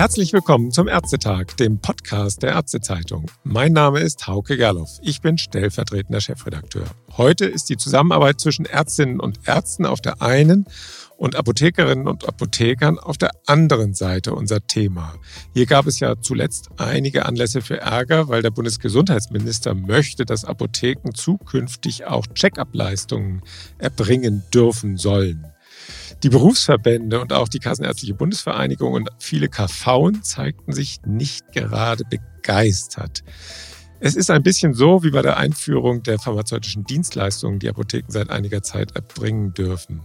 Herzlich willkommen zum Ärztetag, dem Podcast der Ärztezeitung. Mein Name ist Hauke Gerloff. Ich bin stellvertretender Chefredakteur. Heute ist die Zusammenarbeit zwischen Ärztinnen und Ärzten auf der einen und Apothekerinnen und Apothekern auf der anderen Seite unser Thema. Hier gab es ja zuletzt einige Anlässe für Ärger, weil der Bundesgesundheitsminister möchte, dass Apotheken zukünftig auch Check-up-Leistungen erbringen dürfen sollen. Die Berufsverbände und auch die Kassenärztliche Bundesvereinigung und viele KVen zeigten sich nicht gerade begeistert. Es ist ein bisschen so wie bei der Einführung der pharmazeutischen Dienstleistungen, die Apotheken seit einiger Zeit erbringen dürfen.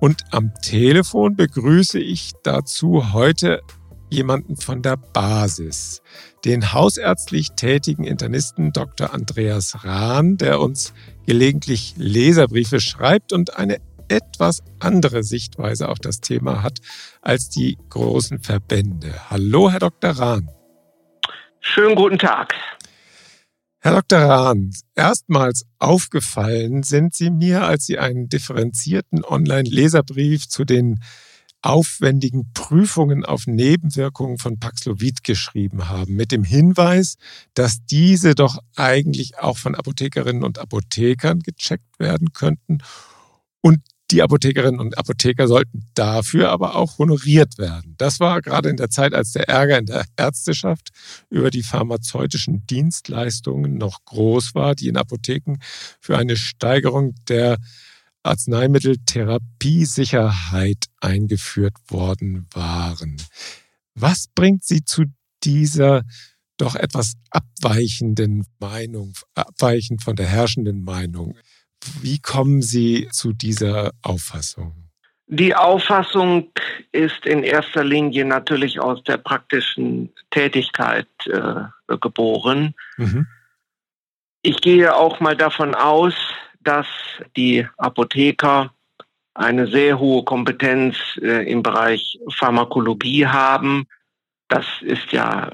Und am Telefon begrüße ich dazu heute jemanden von der Basis, den hausärztlich tätigen Internisten Dr. Andreas Rahn, der uns gelegentlich Leserbriefe schreibt und eine etwas andere Sichtweise auf das Thema hat als die großen Verbände. Hallo, Herr Dr. Rahn. Schönen guten Tag. Herr Dr. Rahn, erstmals aufgefallen sind Sie mir, als Sie einen differenzierten Online-Leserbrief zu den aufwendigen Prüfungen auf Nebenwirkungen von Paxlovid geschrieben haben, mit dem Hinweis, dass diese doch eigentlich auch von Apothekerinnen und Apothekern gecheckt werden könnten und die Apothekerinnen und Apotheker sollten dafür aber auch honoriert werden. Das war gerade in der Zeit, als der Ärger in der Ärzteschaft über die pharmazeutischen Dienstleistungen noch groß war, die in Apotheken für eine Steigerung der Arzneimitteltherapiesicherheit eingeführt worden waren. Was bringt Sie zu dieser doch etwas abweichenden Meinung, abweichend von der herrschenden Meinung? Wie kommen Sie zu dieser Auffassung? Die Auffassung ist in erster Linie natürlich aus der praktischen Tätigkeit äh, geboren. Mhm. Ich gehe auch mal davon aus, dass die Apotheker eine sehr hohe Kompetenz äh, im Bereich Pharmakologie haben. Das ist ja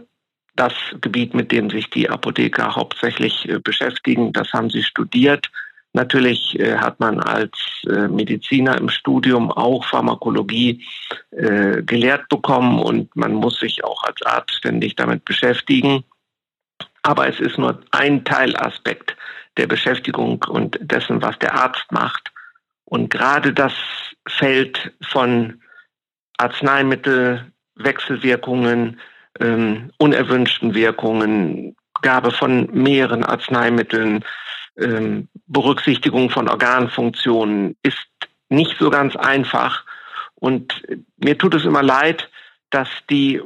das Gebiet, mit dem sich die Apotheker hauptsächlich äh, beschäftigen. Das haben sie studiert. Natürlich äh, hat man als äh, Mediziner im Studium auch Pharmakologie äh, gelehrt bekommen und man muss sich auch als Arzt ständig damit beschäftigen. Aber es ist nur ein Teilaspekt der Beschäftigung und dessen, was der Arzt macht. Und gerade das Feld von Arzneimittel, Wechselwirkungen, ähm, unerwünschten Wirkungen, Gabe von mehreren Arzneimitteln, ähm, Berücksichtigung von Organfunktionen ist nicht so ganz einfach. Und mir tut es immer leid, dass die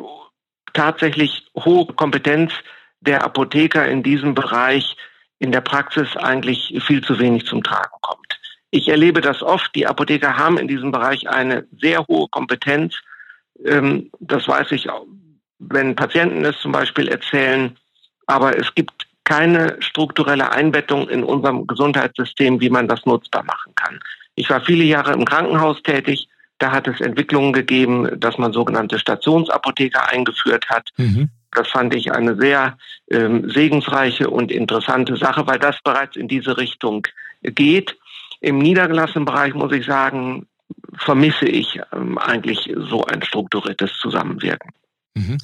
tatsächlich hohe Kompetenz der Apotheker in diesem Bereich in der Praxis eigentlich viel zu wenig zum Tragen kommt. Ich erlebe das oft. Die Apotheker haben in diesem Bereich eine sehr hohe Kompetenz. Ähm, das weiß ich wenn Patienten es zum Beispiel erzählen. Aber es gibt keine strukturelle Einbettung in unserem Gesundheitssystem, wie man das nutzbar machen kann. Ich war viele Jahre im Krankenhaus tätig. Da hat es Entwicklungen gegeben, dass man sogenannte Stationsapotheker eingeführt hat. Mhm. Das fand ich eine sehr ähm, segensreiche und interessante Sache, weil das bereits in diese Richtung geht. Im niedergelassenen Bereich muss ich sagen, vermisse ich ähm, eigentlich so ein strukturiertes Zusammenwirken. Mhm.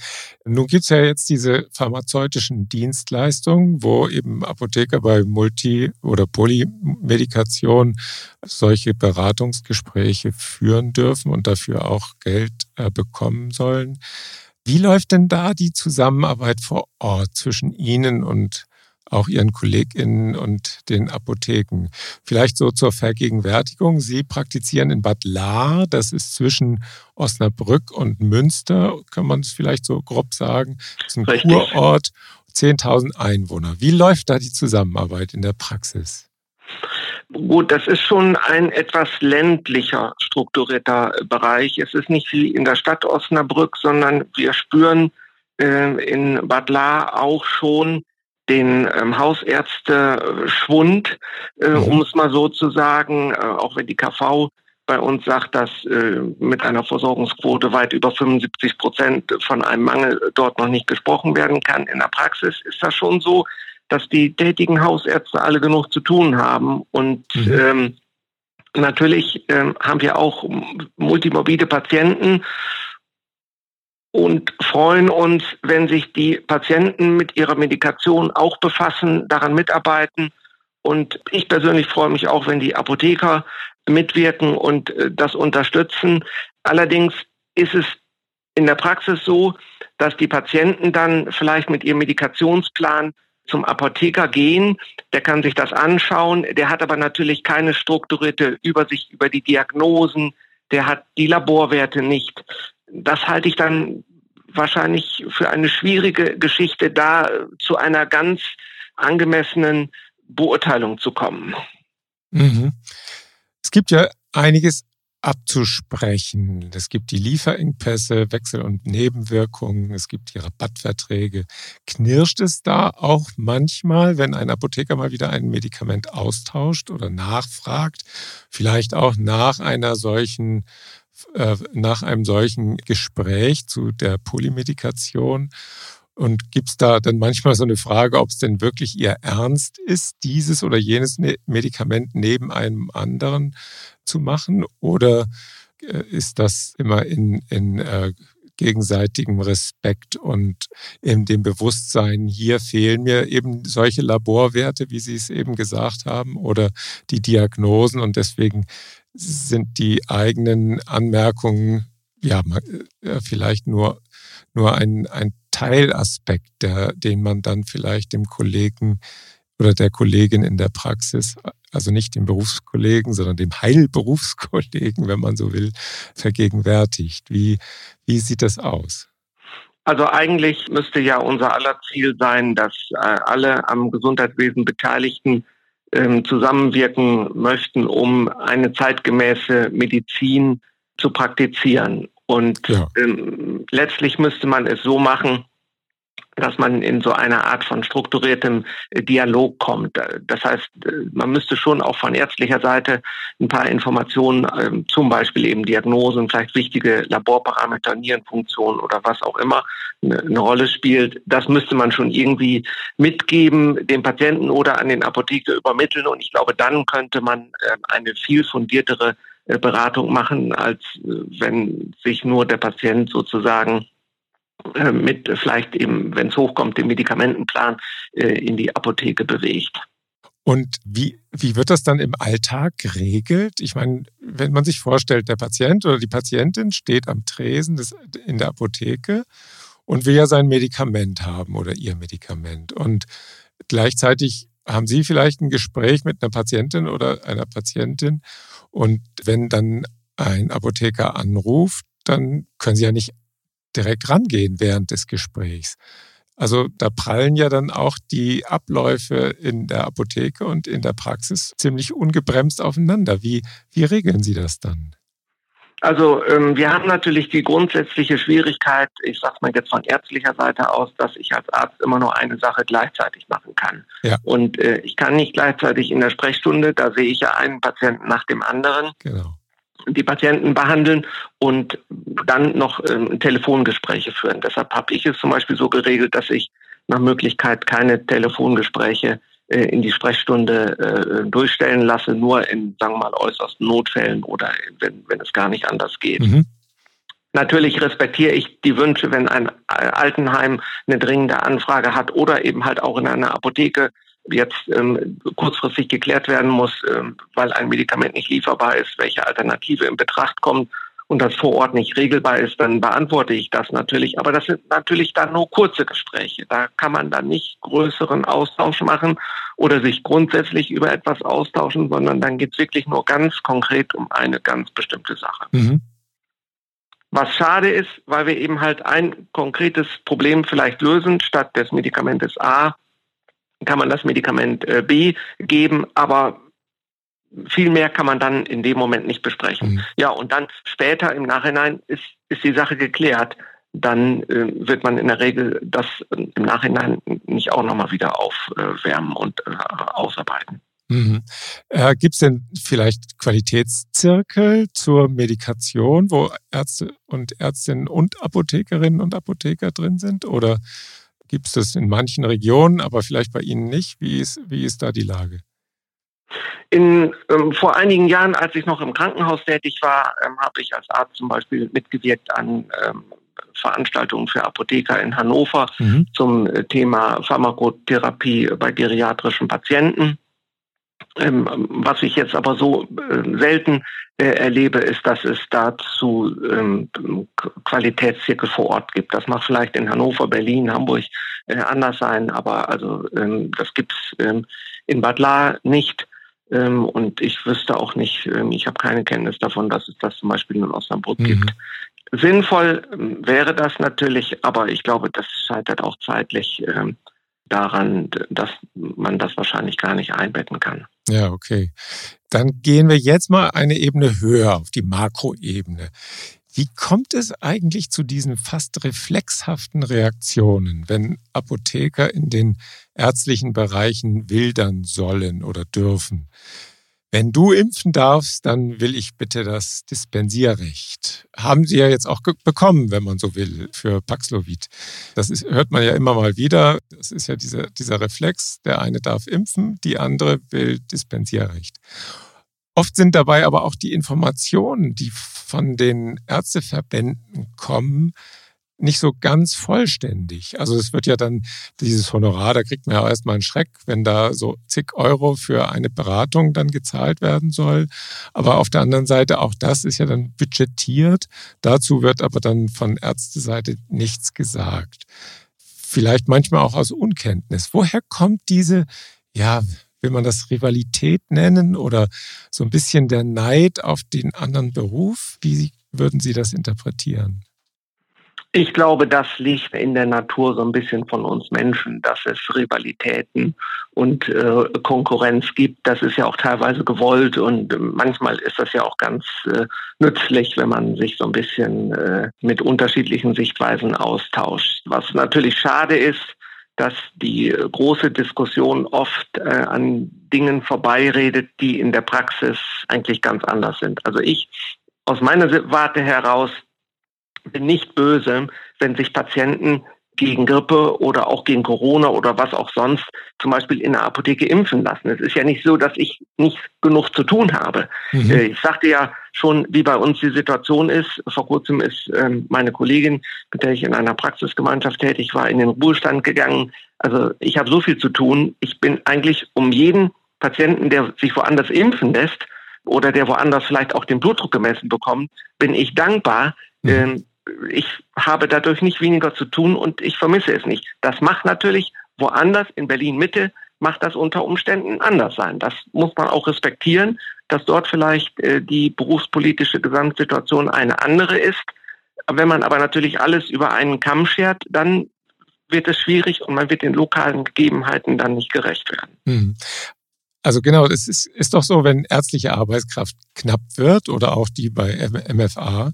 Nun gibt es ja jetzt diese pharmazeutischen Dienstleistungen, wo eben Apotheker bei Multi- oder Polymedikation solche Beratungsgespräche führen dürfen und dafür auch Geld äh, bekommen sollen. Wie läuft denn da die Zusammenarbeit vor Ort zwischen Ihnen und auch Ihren KollegInnen und den Apotheken. Vielleicht so zur Vergegenwärtigung. Sie praktizieren in Bad Lahr, das ist zwischen Osnabrück und Münster, kann man es vielleicht so grob sagen. Das ist ein Richtig. Kurort, 10.000 Einwohner. Wie läuft da die Zusammenarbeit in der Praxis? Gut, das ist schon ein etwas ländlicher strukturierter Bereich. Es ist nicht wie in der Stadt Osnabrück, sondern wir spüren äh, in Bad Lahr auch schon den ähm, Hausärzte-Schwund, äh, mhm. um es mal so zu sagen, äh, auch wenn die KV bei uns sagt, dass äh, mit einer Versorgungsquote weit über 75 Prozent von einem Mangel dort noch nicht gesprochen werden kann. In der Praxis ist das schon so, dass die tätigen Hausärzte alle genug zu tun haben und mhm. ähm, Natürlich ähm, haben wir auch multimorbide Patienten und freuen uns, wenn sich die Patienten mit ihrer Medikation auch befassen, daran mitarbeiten. Und ich persönlich freue mich auch, wenn die Apotheker mitwirken und äh, das unterstützen. Allerdings ist es in der Praxis so, dass die Patienten dann vielleicht mit ihrem Medikationsplan zum Apotheker gehen, der kann sich das anschauen, der hat aber natürlich keine strukturierte Übersicht über die Diagnosen, der hat die Laborwerte nicht. Das halte ich dann wahrscheinlich für eine schwierige Geschichte, da zu einer ganz angemessenen Beurteilung zu kommen. Mhm. Es gibt ja einiges abzusprechen. Es gibt die Lieferengpässe, Wechsel- und Nebenwirkungen, es gibt die Rabattverträge. Knirscht es da auch manchmal, wenn ein Apotheker mal wieder ein Medikament austauscht oder nachfragt, vielleicht auch nach einer solchen äh, nach einem solchen Gespräch zu der Polymedikation und gibt es da dann manchmal so eine Frage, ob es denn wirklich ihr Ernst ist, dieses oder jenes ne-, Medikament neben einem anderen zu machen? Oder äh, ist das immer in, in äh, gegenseitigem Respekt und in dem Bewusstsein, hier fehlen mir eben solche Laborwerte, wie Sie es eben gesagt haben, oder die Diagnosen und deswegen sind die eigenen Anmerkungen ja äh, vielleicht nur, nur ein, ein Teilaspekt, der, den man dann vielleicht dem Kollegen oder der Kollegin in der Praxis, also nicht dem Berufskollegen, sondern dem Heilberufskollegen, wenn man so will, vergegenwärtigt. Wie, wie sieht das aus? Also eigentlich müsste ja unser aller Ziel sein, dass äh, alle am Gesundheitswesen Beteiligten ähm, zusammenwirken möchten, um eine zeitgemäße Medizin zu praktizieren. Und ja. ähm, letztlich müsste man es so machen, dass man in so eine Art von strukturiertem äh, Dialog kommt. Das heißt, äh, man müsste schon auch von ärztlicher Seite ein paar Informationen, ähm, zum Beispiel eben Diagnosen, vielleicht wichtige Laborparameter, Nierenfunktion oder was auch immer eine Rolle spielt. Das müsste man schon irgendwie mitgeben, dem Patienten oder an den Apotheker übermitteln. Und ich glaube, dann könnte man ähm, eine viel fundiertere äh, Beratung machen, als wenn sich nur der Patient sozusagen äh, mit vielleicht eben, wenn es hochkommt, dem Medikamentenplan äh, in die Apotheke bewegt. Und wie, wie wird das dann im Alltag geregelt? Ich meine, wenn man sich vorstellt, der Patient oder die Patientin steht am Tresen des, in der Apotheke und will ja sein Medikament haben oder ihr Medikament. Und gleichzeitig haben Sie vielleicht ein Gespräch mit einer Patientin oder einer Patientin. Und wenn dann ein Apotheker anruft, dann können Sie ja nicht direkt rangehen während des Gesprächs. Also da prallen ja dann auch die Abläufe in der Apotheke und in der Praxis ziemlich ungebremst aufeinander. Wie, wie regeln Sie das dann? Also ähm, wir haben natürlich die grundsätzliche Schwierigkeit, ich sage mal jetzt von ärztlicher Seite aus, dass ich als Arzt immer nur eine Sache gleichzeitig machen kann. Ja. Und äh, ich kann nicht gleichzeitig in der Sprechstunde, da sehe ich ja einen Patienten nach dem anderen. Genau die Patienten behandeln und dann noch ähm, Telefongespräche führen. Deshalb habe ich es zum Beispiel so geregelt, dass ich nach Möglichkeit keine Telefongespräche äh, in die Sprechstunde äh, durchstellen lasse, nur in, sagen wir mal, äußersten Notfällen oder wenn, wenn es gar nicht anders geht. Mhm. Natürlich respektiere ich die Wünsche, wenn ein Altenheim eine dringende Anfrage hat oder eben halt auch in einer Apotheke jetzt ähm, kurzfristig geklärt werden muss, ähm, weil ein Medikament nicht lieferbar ist, welche Alternative in Betracht kommt und das vor Ort nicht regelbar ist, dann beantworte ich das natürlich. Aber das sind natürlich dann nur kurze Gespräche. Da kann man dann nicht größeren Austausch machen oder sich grundsätzlich über etwas austauschen, sondern dann geht es wirklich nur ganz konkret um eine ganz bestimmte Sache. Mhm. Was schade ist, weil wir eben halt ein konkretes Problem vielleicht lösen, statt des Medikamentes A kann man das Medikament äh, B geben, aber viel mehr kann man dann in dem Moment nicht besprechen. Mhm. Ja, und dann später im Nachhinein ist, ist die Sache geklärt. Dann äh, wird man in der Regel das im Nachhinein nicht auch nochmal wieder aufwärmen und äh, ausarbeiten. Mhm. Äh, Gibt es denn vielleicht Qualitätszirkel zur Medikation, wo Ärzte und Ärztinnen und Apothekerinnen und Apotheker drin sind? Oder Gibt es das in manchen Regionen, aber vielleicht bei Ihnen nicht? Wie ist, wie ist da die Lage? In, ähm, vor einigen Jahren, als ich noch im Krankenhaus tätig war, ähm, habe ich als Arzt zum Beispiel mitgewirkt an ähm, Veranstaltung für Apotheker in Hannover mhm. zum äh, Thema Pharmakotherapie bei geriatrischen Patienten. Ähm, was ich jetzt aber so äh, selten äh, erlebe, ist, dass es dazu ähm, Qualitätszirkel vor Ort gibt. Das mag vielleicht in Hannover, Berlin, Hamburg äh, anders sein, aber also ähm, das gibt es ähm, in Bad Lahr nicht. Ähm, und ich wüsste auch nicht, ähm, ich habe keine Kenntnis davon, dass es das zum Beispiel in Osnabrück mhm. gibt. Sinnvoll wäre das natürlich, aber ich glaube, das scheitert auch zeitlich daran, dass man das wahrscheinlich gar nicht einbetten kann. Ja, okay. Dann gehen wir jetzt mal eine Ebene höher auf die Makroebene. Wie kommt es eigentlich zu diesen fast reflexhaften Reaktionen, wenn Apotheker in den ärztlichen Bereichen wildern sollen oder dürfen? Wenn du impfen darfst, dann will ich bitte das Dispensierrecht. Haben Sie ja jetzt auch bekommen, wenn man so will, für Paxlovid. Das ist, hört man ja immer mal wieder. Das ist ja dieser, dieser Reflex. Der eine darf impfen, die andere will Dispensierrecht. Oft sind dabei aber auch die Informationen, die von den Ärzteverbänden kommen, nicht so ganz vollständig. Also es wird ja dann dieses Honorar, da kriegt man ja erstmal einen Schreck, wenn da so zig Euro für eine Beratung dann gezahlt werden soll. Aber auf der anderen Seite, auch das ist ja dann budgetiert. Dazu wird aber dann von Ärzteseite nichts gesagt. Vielleicht manchmal auch aus Unkenntnis. Woher kommt diese, ja, will man das Rivalität nennen oder so ein bisschen der Neid auf den anderen Beruf? Wie würden Sie das interpretieren? Ich glaube, das liegt in der Natur so ein bisschen von uns Menschen, dass es Rivalitäten und äh, Konkurrenz gibt. Das ist ja auch teilweise gewollt und manchmal ist das ja auch ganz äh, nützlich, wenn man sich so ein bisschen äh, mit unterschiedlichen Sichtweisen austauscht. Was natürlich schade ist, dass die große Diskussion oft äh, an Dingen vorbeiredet, die in der Praxis eigentlich ganz anders sind. Also ich aus meiner Warte heraus bin nicht böse, wenn sich Patienten gegen Grippe oder auch gegen Corona oder was auch sonst zum Beispiel in der Apotheke impfen lassen. Es ist ja nicht so, dass ich nicht genug zu tun habe. Mhm. Äh, ich sagte ja schon, wie bei uns die Situation ist. Vor kurzem ist ähm, meine Kollegin, mit der ich in einer Praxisgemeinschaft tätig war, in den Ruhestand gegangen. Also ich habe so viel zu tun. Ich bin eigentlich um jeden Patienten, der sich woanders impfen lässt oder der woanders vielleicht auch den Blutdruck gemessen bekommt, bin ich dankbar. Mhm. Ähm, ich habe dadurch nicht weniger zu tun und ich vermisse es nicht. Das macht natürlich woanders in Berlin Mitte macht das unter Umständen anders sein. Das muss man auch respektieren, dass dort vielleicht äh, die berufspolitische Gesamtsituation eine andere ist. Wenn man aber natürlich alles über einen Kamm schert, dann wird es schwierig und man wird den lokalen Gegebenheiten dann nicht gerecht werden. Hm. Also genau, es ist, ist doch so, wenn ärztliche Arbeitskraft knapp wird oder auch die bei MFA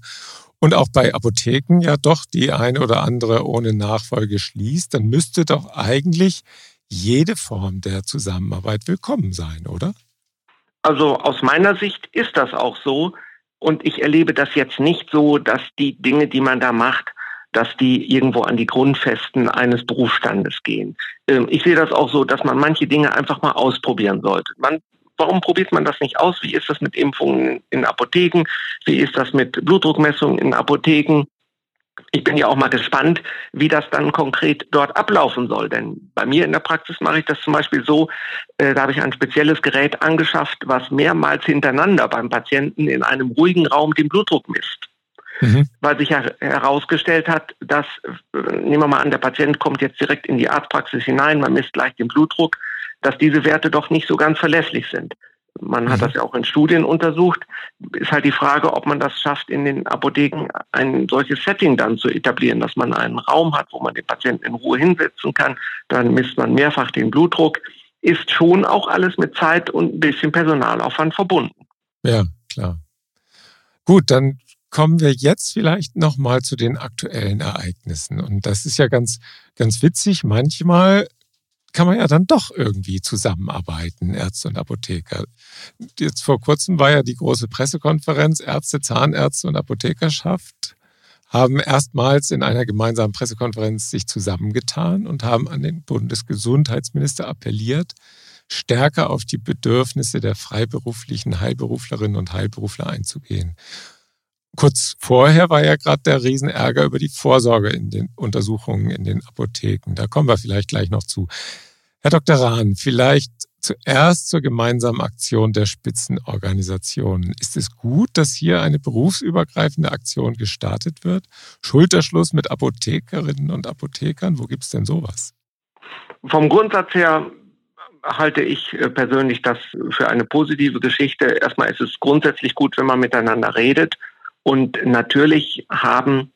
und auch bei Apotheken ja doch die eine oder andere ohne Nachfolge schließt, dann müsste doch eigentlich jede Form der Zusammenarbeit willkommen sein, oder? Also aus meiner Sicht ist das auch so. Und ich erlebe das jetzt nicht so, dass die Dinge, die man da macht, dass die irgendwo an die Grundfesten eines Berufsstandes gehen. Ähm, ich sehe das auch so, dass man manche Dinge einfach mal ausprobieren sollte. Man warum probiert man das nicht aus? Wie ist das mit Impfungen in Apotheken? Wie ist das mit Blutdruckmessungen in Apotheken? Ich bin ja auch mal gespannt, wie das dann konkret dort ablaufen soll. Denn bei mir in der Praxis mache ich das zum Beispiel so, äh, da habe ich ein spezielles Gerät angeschafft, was mehrmals hintereinander beim Patienten in einem ruhigen Raum den Blutdruck misst. Mhm. Weil sich ja herausgestellt hat, dass, äh, nehmen wir mal an, der Patient kommt jetzt direkt in die Arztpraxis hinein, man misst gleich den Blutdruck dass diese Werte doch nicht so ganz verlässlich sind. Man hat mhm. das ja auch in Studien untersucht. Ist halt die Frage, ob man das schafft, in den Apotheken ein solches Setting dann zu etablieren, dass man einen Raum hat, wo man den Patienten in Ruhe hinsetzen kann. Dann misst man mehrfach den Blutdruck. Ist schon auch alles mit Zeit und ein bisschen Personalaufwand verbunden. Ja, klar. Gut, dann kommen wir jetzt vielleicht nochmal zu den aktuellen Ereignissen. Und das ist ja ganz, ganz witzig. Manchmal kann man ja dann doch irgendwie zusammenarbeiten, Ärzte und Apotheker. Jetzt vor kurzem war ja die große Pressekonferenz, Ärzte, Zahnärzte und Apothekerschaft haben erstmals in einer gemeinsamen Pressekonferenz sich zusammengetan und haben an den Bundesgesundheitsminister appelliert, stärker auf die Bedürfnisse der freiberuflichen Heilberuflerinnen und Heilberufler einzugehen. Kurz vorher war ja gerade der Riesenärger über die Vorsorge in den Untersuchungen in den Apotheken. Da kommen wir vielleicht gleich noch zu. Herr Dr. Rahn, vielleicht zuerst zur gemeinsamen Aktion der Spitzenorganisationen. Ist es gut, dass hier eine berufsübergreifende Aktion gestartet wird? Schulterschluss mit Apothekerinnen und Apothekern? Wo gibt es denn sowas? Vom Grundsatz her halte ich äh, persönlich das für eine positive Geschichte. Erstmal ist es grundsätzlich gut, wenn man miteinander redet. Und natürlich haben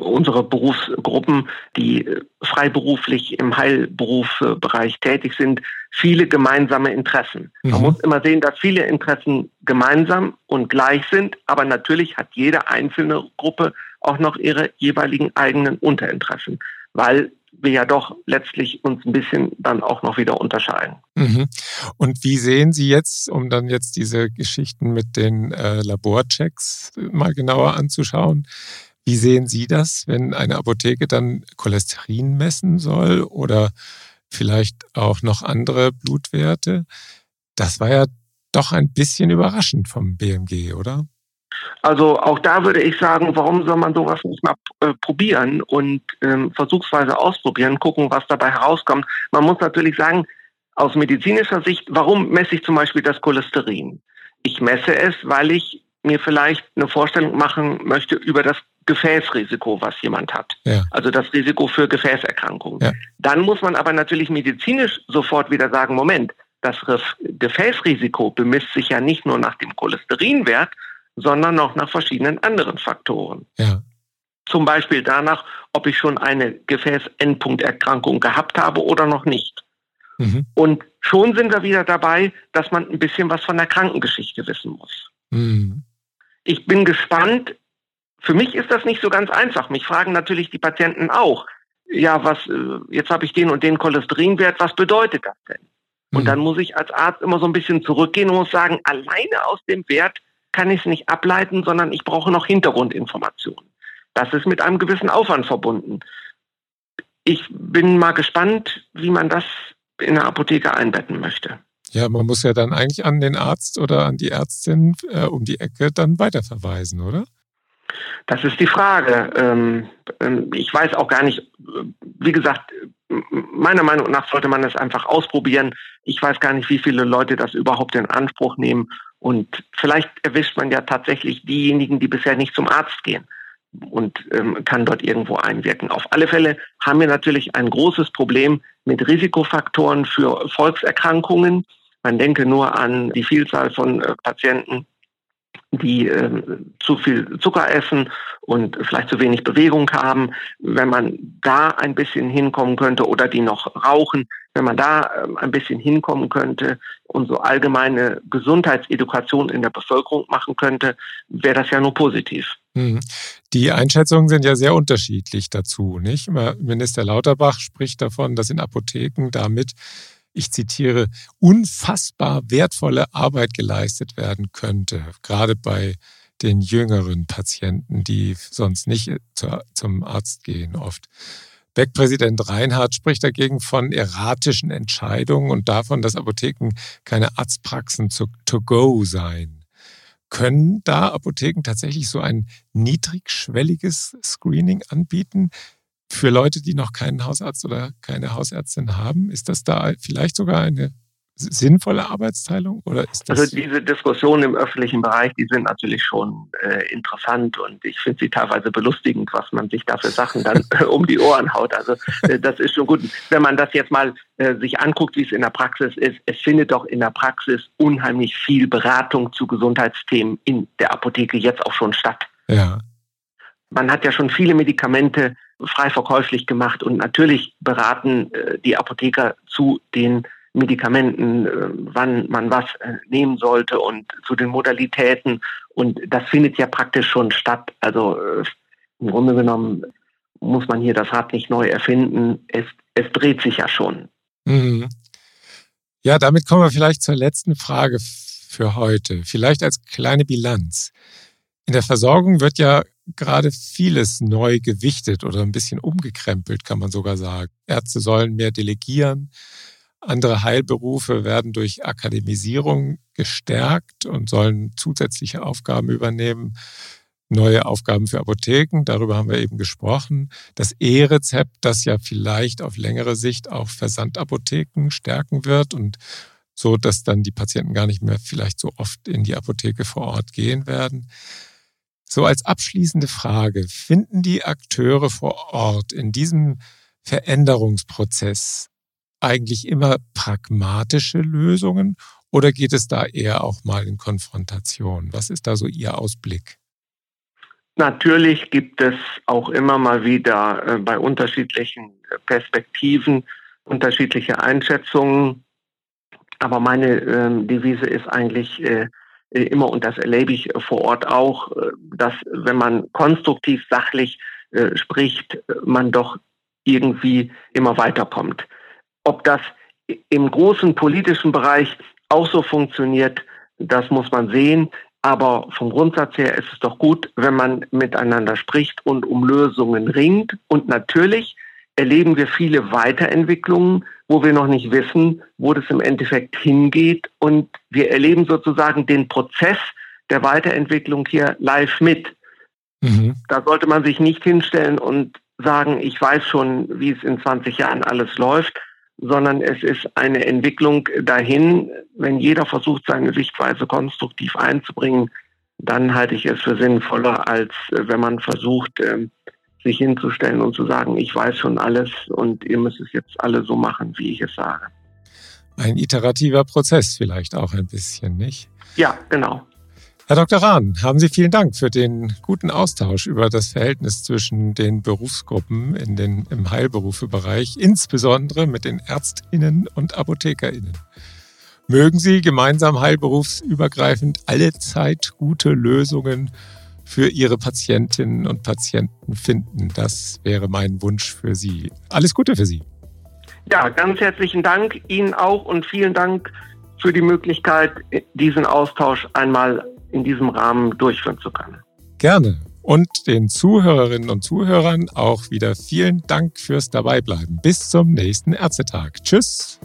unsere Berufsgruppen, die freiberuflich im Heilberufsbereich tätig sind, viele gemeinsame Interessen. Mhm. Man muss immer sehen, dass viele Interessen gemeinsam und gleich sind, aber natürlich hat jede einzelne Gruppe auch noch ihre jeweiligen eigenen Unterinteressen, weil wir ja doch letztlich uns ein bisschen dann auch noch wieder unterscheiden. Mhm. Und wie sehen Sie jetzt, um dann jetzt diese Geschichten mit den äh, Laborchecks mal genauer anzuschauen, wie sehen Sie das, wenn eine Apotheke dann Cholesterin messen soll oder vielleicht auch noch andere Blutwerte? Das war ja doch ein bisschen überraschend vom BMG, oder? Also auch da würde ich sagen, warum soll man sowas nicht mal äh, probieren und ähm, versuchsweise ausprobieren, gucken, was dabei herauskommt. Man muss natürlich sagen, aus medizinischer Sicht, warum messe ich zum Beispiel das Cholesterin? Ich messe es, weil ich mir vielleicht eine Vorstellung machen möchte über das Gefäßrisiko, was jemand hat. Ja. Also das Risiko für Gefäßerkrankungen. Ja. Dann muss man aber natürlich medizinisch sofort wieder sagen, Moment, das Gefäßrisiko bemisst sich ja nicht nur nach dem Cholesterinwert, sondern auch nach verschiedenen anderen Faktoren. Ja. Zum Beispiel danach, ob ich schon eine Gefäßendpunkterkrankung gehabt habe oder noch nicht. Mhm. Und schon sind wir wieder dabei, dass man ein bisschen was von der Krankengeschichte wissen muss. Mhm. Ich bin gespannt. Für mich ist das nicht so ganz einfach. Mich fragen natürlich die Patienten auch. Ja, was, äh, jetzt habe ich den und den Cholesterinwert, was bedeutet das denn? Und mhm. dann muss ich als Arzt immer so ein bisschen zurückgehen und muss sagen, alleine aus dem Wert kann ich es nicht ableiten, sondern ich brauche noch Hintergrundinformationen. Das ist mit einem gewissen Aufwand verbunden. Ich bin mal gespannt, wie man das in der Apotheke einbetten möchte. Ja, man muss ja dann eigentlich an den Arzt oder an die Ärztin äh, um die Ecke dann weiterverweisen, oder? Das ist die Frage. Ähm, ähm, ich weiß auch gar nicht, wie gesagt, meiner Meinung nach sollte man es einfach ausprobieren. Ich weiß gar nicht, wie viele Leute das überhaupt in Anspruch nehmen und vielleicht erwischt man ja tatsächlich diejenigen, die bisher nicht zum Arzt gehen und ähm, kann dort irgendwo einwirken. Auf alle Fälle haben wir natürlich ein großes Problem mit Risikofaktoren für Volkserkrankungen. Man denke nur an die Vielzahl von äh, Patienten, die äh, zu viel Zucker essen und vielleicht zu wenig Bewegung haben, wenn man da ein bisschen hinkommen könnte oder die noch rauchen, wenn man da äh, ein bisschen hinkommen könnte und so allgemeine Gesundheitsedukation in der Bevölkerung machen könnte, wäre das ja nur positiv. Mhm. Die Einschätzungen sind ja sehr unterschiedlich dazu, nicht? Minister Lauterbach spricht davon, dass in Apotheken damit ich zitiere, unfassbar wertvolle Arbeit geleistet werden könnte, gerade bei den jüngeren Patienten, die sonst nicht zum Arzt gehen oft. Beck-Präsident Reinhardt spricht dagegen von erratischen Entscheidungen und davon, dass Apotheken keine Arztpraxen to go seien. Können da Apotheken tatsächlich so ein niedrigschwelliges Screening anbieten, für Leute, die noch keinen Hausarzt oder keine Hausärztin haben, ist das da vielleicht sogar eine sinnvolle Arbeitsteilung oder ist das? Also diese Diskussionen im öffentlichen Bereich, die sind natürlich schon äh, interessant und ich finde sie teilweise belustigend, was man sich da für Sachen dann äh, um die Ohren haut. Also äh, das ist schon gut. Wenn man das jetzt mal äh, sich anguckt, wie es in der Praxis ist, es findet doch in der Praxis unheimlich viel Beratung zu Gesundheitsthemen in der Apotheke jetzt auch schon statt. Ja. Man hat ja schon viele Medikamente frei verkäuflich gemacht und natürlich beraten äh, die Apotheker zu den Medikamenten, äh, wann man was äh, nehmen sollte und zu den Modalitäten. Und das findet ja praktisch schon statt. Also äh, im Grunde genommen muss man hier das Rad nicht neu erfinden. Es, es dreht sich ja schon. Mhm. Ja, damit kommen wir vielleicht zur letzten Frage für heute. Vielleicht als kleine Bilanz. In der Versorgung wird ja gerade vieles neu gewichtet oder ein bisschen umgekrempelt, kann man sogar sagen. Ärzte sollen mehr delegieren. Andere Heilberufe werden durch Akademisierung gestärkt und sollen zusätzliche Aufgaben übernehmen. neue Aufgaben für Apotheken, darüber haben wir eben gesprochen. Das E-Rezept, das ja vielleicht auf längere Sicht auch Versandapotheken stärken wird und so, dass dann die Patienten gar nicht mehr vielleicht so oft in die Apotheke vor Ort gehen werden. So als abschließende Frage, finden die Akteure vor Ort in diesem Veränderungsprozess eigentlich immer pragmatische Lösungen oder geht es da eher auch mal in Konfrontation? Was ist da so Ihr Ausblick? Natürlich gibt es auch immer mal wieder äh, bei unterschiedlichen Perspektiven unterschiedliche Einschätzungen. Aber meine äh, Devise ist eigentlich äh, immer, und das erlebe ich vor Ort auch, äh, dass wenn man konstruktiv, sachlich äh, spricht, man doch irgendwie immer weiterkommt. Ob das im großen politischen Bereich auch so funktioniert, das muss man sehen. Aber vom Grundsatz her ist es doch gut, wenn man miteinander spricht und um Lösungen ringt. Und natürlich erleben wir viele Weiterentwicklungen, wo wir noch nicht wissen, wo das im Endeffekt hingeht. Und wir erleben sozusagen den Prozess der Weiterentwicklung hier live mit. Mhm. Da sollte man sich nicht hinstellen und sagen, ich weiß schon, wie es in 20 Jahren alles läuft, sondern es ist eine Entwicklung dahin. Wenn jeder versucht, seine Sichtweise konstruktiv einzubringen, dann halte ich es für sinnvoller, als wenn man versucht, ähm, sich hinzustellen und zu sagen, ich weiß schon alles und ihr müsst es jetzt alle so machen, wie ich es sage. Ein iterativer Prozess vielleicht auch ein bisschen, nicht? Ja, genau. Herr Dr. Rahn, haben Sie vielen Dank für den guten Austausch über das Verhältnis zwischen den Berufsgruppen in den, im Heilberufebereich, insbesondere mit den Ärztinnen und Apothekerinnen. Mögen Sie gemeinsam heilberufsübergreifend allezeit gute Lösungen für Ihre Patientinnen und Patienten finden. Das wäre mein Wunsch für Sie. Alles Gute für Sie. Ja, ganz herzlichen Dank Ihnen auch und vielen Dank für die Möglichkeit, diesen Austausch einmal in diesem Rahmen durchführen zu können. Gerne. Und den Zuhörerinnen und Zuhörern auch wieder vielen Dank fürs Dabeibleiben. Bis zum nächsten Ärztetag. Tschüss.